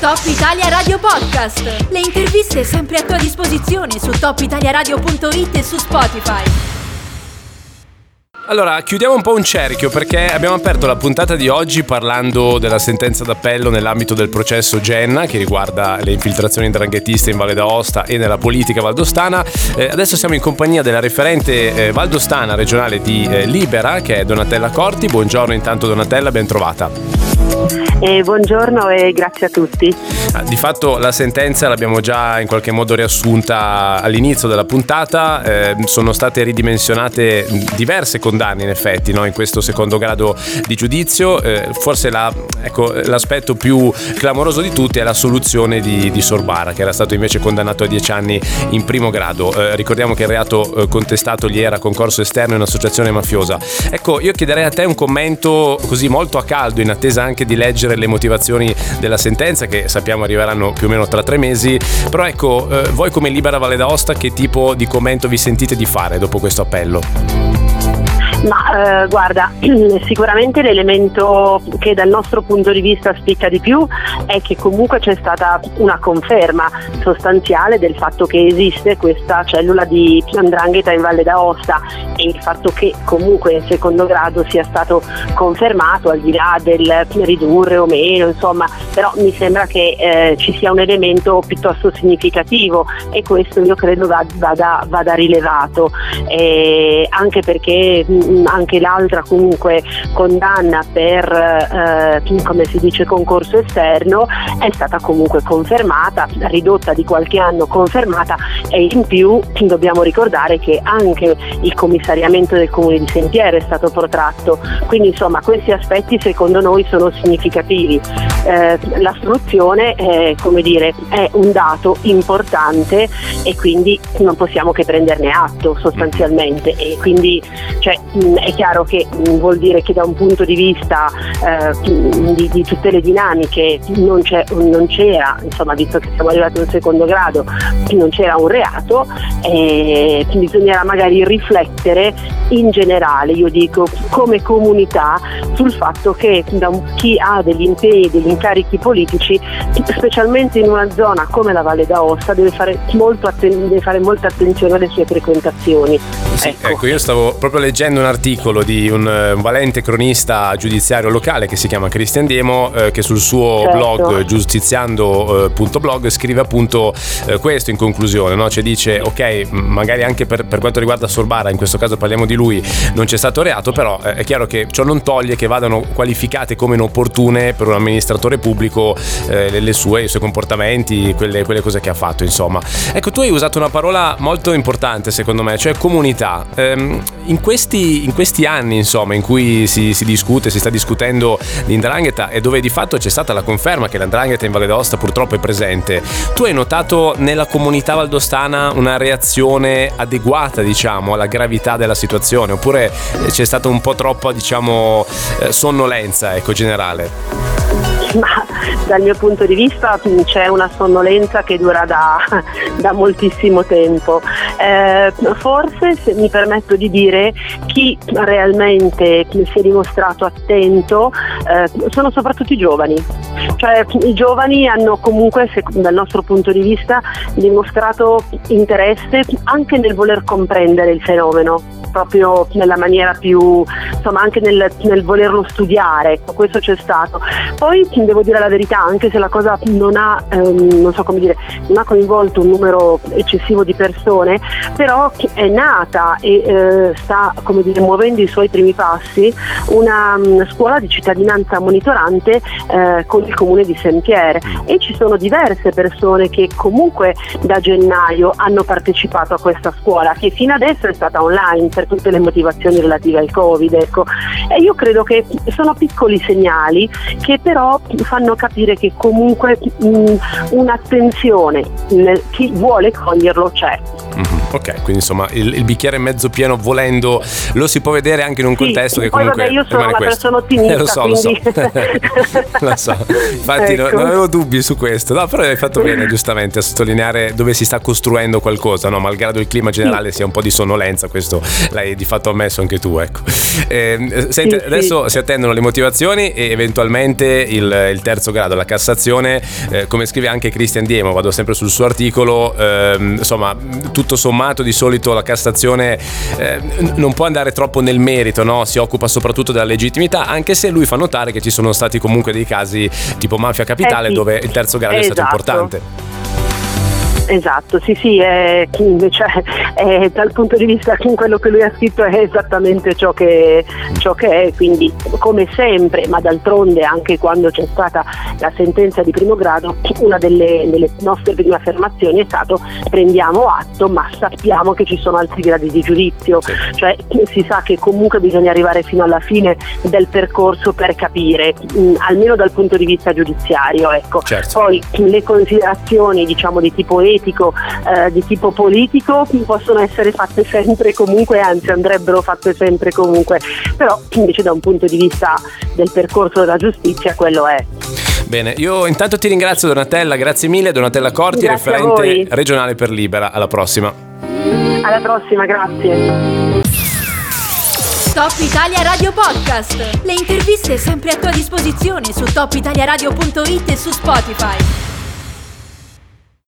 Top Italia Radio Podcast. Le interviste sempre a tua disposizione su topitaliaradio.it e su Spotify. Allora, chiudiamo un po' un cerchio perché abbiamo aperto la puntata di oggi parlando della sentenza d'appello nell'ambito del processo Genna che riguarda le infiltrazioni dranghetiste in Valle d'Aosta e nella politica valdostana. Eh, adesso siamo in compagnia della referente eh, valdostana regionale di eh, Libera che è Donatella Corti. Buongiorno intanto Donatella, ben trovata. Eh, buongiorno e grazie a tutti. Ah, di fatto la sentenza l'abbiamo già in qualche modo riassunta all'inizio della puntata, eh, sono state ridimensionate diverse condanne in effetti no? in questo secondo grado di giudizio, eh, forse la, ecco, l'aspetto più clamoroso di tutti è la soluzione di, di, Sorbara che era stato invece condannato a 10 anni in primo grado, eh, ricordiamo che il reato eh, contestato gli era concorso esterno in un'associazione mafiosa. Ecco, io chiederei a te un commento così molto a caldo in attesa anche di leggere le motivazioni della sentenza che sappiamo arriveranno più o meno tra tre mesi. Però ecco, eh, voi come Libera Valle d'Aosta che tipo di commento vi sentite di fare dopo questo appello? Ma eh, guarda, sicuramente l'elemento che dal nostro punto di vista spicca di più è che comunque c'è stata una conferma sostanziale del fatto che esiste questa cellula di andrangheta in Valle d'Aosta e il fatto che comunque in secondo grado sia stato confermato al di là del ridurre o meno, insomma, però mi sembra che eh, ci sia un elemento piuttosto significativo e questo io credo vada, vada rilevato, eh, anche perché Mm, anche l'altra comunque condanna per eh, come si dice concorso esterno è stata comunque confermata, ridotta di qualche anno confermata e in più dobbiamo ricordare che anche il commissariamento del comune di Sentiero è stato protratto, quindi insomma questi aspetti secondo noi sono significativi. Eh, la soluzione è, dire, è un dato importante e quindi non possiamo che prenderne atto sostanzialmente. E quindi cioè, Mm, è chiaro che mm, vuol dire che da un punto di vista eh, di, di, tutte le dinamiche non, non, c'era, insomma visto che siamo arrivati a un secondo grado, non c'era un reato, eh, bisognerà magari riflettere in generale, io dico come comunità, sul fatto che chi ha degli impegni, degli incarichi politici, specialmente in una zona come la Valle d'Aosta, deve fare, atten- deve fare molta attenzione alle sue frequentazioni. Sì, ecco. ecco. io stavo proprio leggendo un articolo di un, un, valente cronista giudiziario locale che si chiama Cristian Diemo eh, che sul suo certo. blog giustiziando.blog eh, scrive appunto eh, questo in conclusione, no? cioè dice ok magari anche per, per, quanto riguarda Sorbara, in questo caso parliamo di lui, non c'è stato reato, però eh, è chiaro che ciò non toglie che vadano qualificate come inopportune per un amministratore pubblico eh, le, sue, i suoi comportamenti, quelle, quelle, cose che ha fatto insomma. Ecco tu hai usato una parola molto importante secondo me, cioè comunità. Ehm, in questi in questi anni insomma, in cui si, si, discute, si sta discutendo di Indrangheta e dove di fatto c'è stata la conferma che l'Andrangheta in Valle d'Aosta purtroppo è presente, tu hai notato nella comunità valdostana una reazione adeguata diciamo, alla gravità della situazione oppure c'è stata un po' troppa diciamo, eh, sonnolenza ecco, generale? ma dal mio punto di vista c'è una sonnolenza che dura da, da moltissimo tempo. Eh, forse, se mi permetto di dire, chi realmente si è dimostrato attento eh, sono soprattutto i giovani. Cioè, I giovani hanno comunque, dal nostro punto di vista, dimostrato interesse anche nel voler comprendere il fenomeno proprio nella maniera più, insomma anche nel, nel volerlo studiare, ecco, questo c'è stato. Poi devo dire la verità, anche se la cosa non ha, ehm, non so come dire, non ha coinvolto un numero eccessivo di persone, però è nata e eh, sta come dire, muovendo i suoi primi passi una um, scuola di cittadinanza monitorante eh, con il comune di Saint-Pierre e ci sono diverse persone che comunque da gennaio hanno partecipato a questa scuola che fino adesso è stata online per tutte le motivazioni relative al Covid. Ecco. E io credo che sono piccoli segnali che però fanno capire che comunque mh, un'attenzione, nel, chi vuole coglierlo c'è. Mm-hmm. Ok, quindi insomma il, il, bicchiere mezzo pieno volendo lo si può vedere anche in un contesto sì, che comunque vabbè, io sono una questo. persona ottimista, eh, lo so, quindi... lo so. lo so. Infatti ecco. non, avevo dubbi su questo. No, però hai fatto bene giustamente a sottolineare dove si sta costruendo qualcosa, no? malgrado il clima generale sì. sia un po' di sonnolenza, questo l'hai di fatto ammesso anche tu, ecco. Eh, senti, sì, adesso si attendono le motivazioni e eventualmente il il, terzo grado, la Cassazione, eh, come scrive anche Cristian Diemo, vado sempre sul suo articolo, ehm, insomma tutto sommato di solito la Cassazione eh, non può andare troppo nel merito, no? si occupa soprattutto della legittimità, anche se lui fa notare che ci sono stati comunque dei casi tipo mafia capitale eh sì. dove il terzo grado esatto. è stato esatto. importante. Esatto, sì sì, è, cioè, è, dal punto di vista che quello che lui ha scritto è esattamente ciò che, ciò che, è, quindi come sempre, ma d'altronde anche quando c'è stata la sentenza di primo grado, una delle, delle nostre prime affermazioni è stato prendiamo atto ma sappiamo che ci sono altri gradi di giudizio, cioè si sa che comunque bisogna arrivare fino alla fine del percorso per capire, mh, almeno dal punto di vista giudiziario. Ecco. Certo. Poi le considerazioni diciamo di tipo etico, etico, eh, di tipo politico possono essere fatte sempre comunque, anzi andrebbero fatte sempre comunque, però invece da un punto di vista del percorso della giustizia quello è. Bene, io intanto ti ringrazio Donatella, grazie mille Donatella Corti, grazie referente regionale per Libera, alla prossima. Alla prossima, grazie. Top Italia Radio Podcast. Le interviste sempre a tua disposizione su topitaliaradio.it e su Spotify.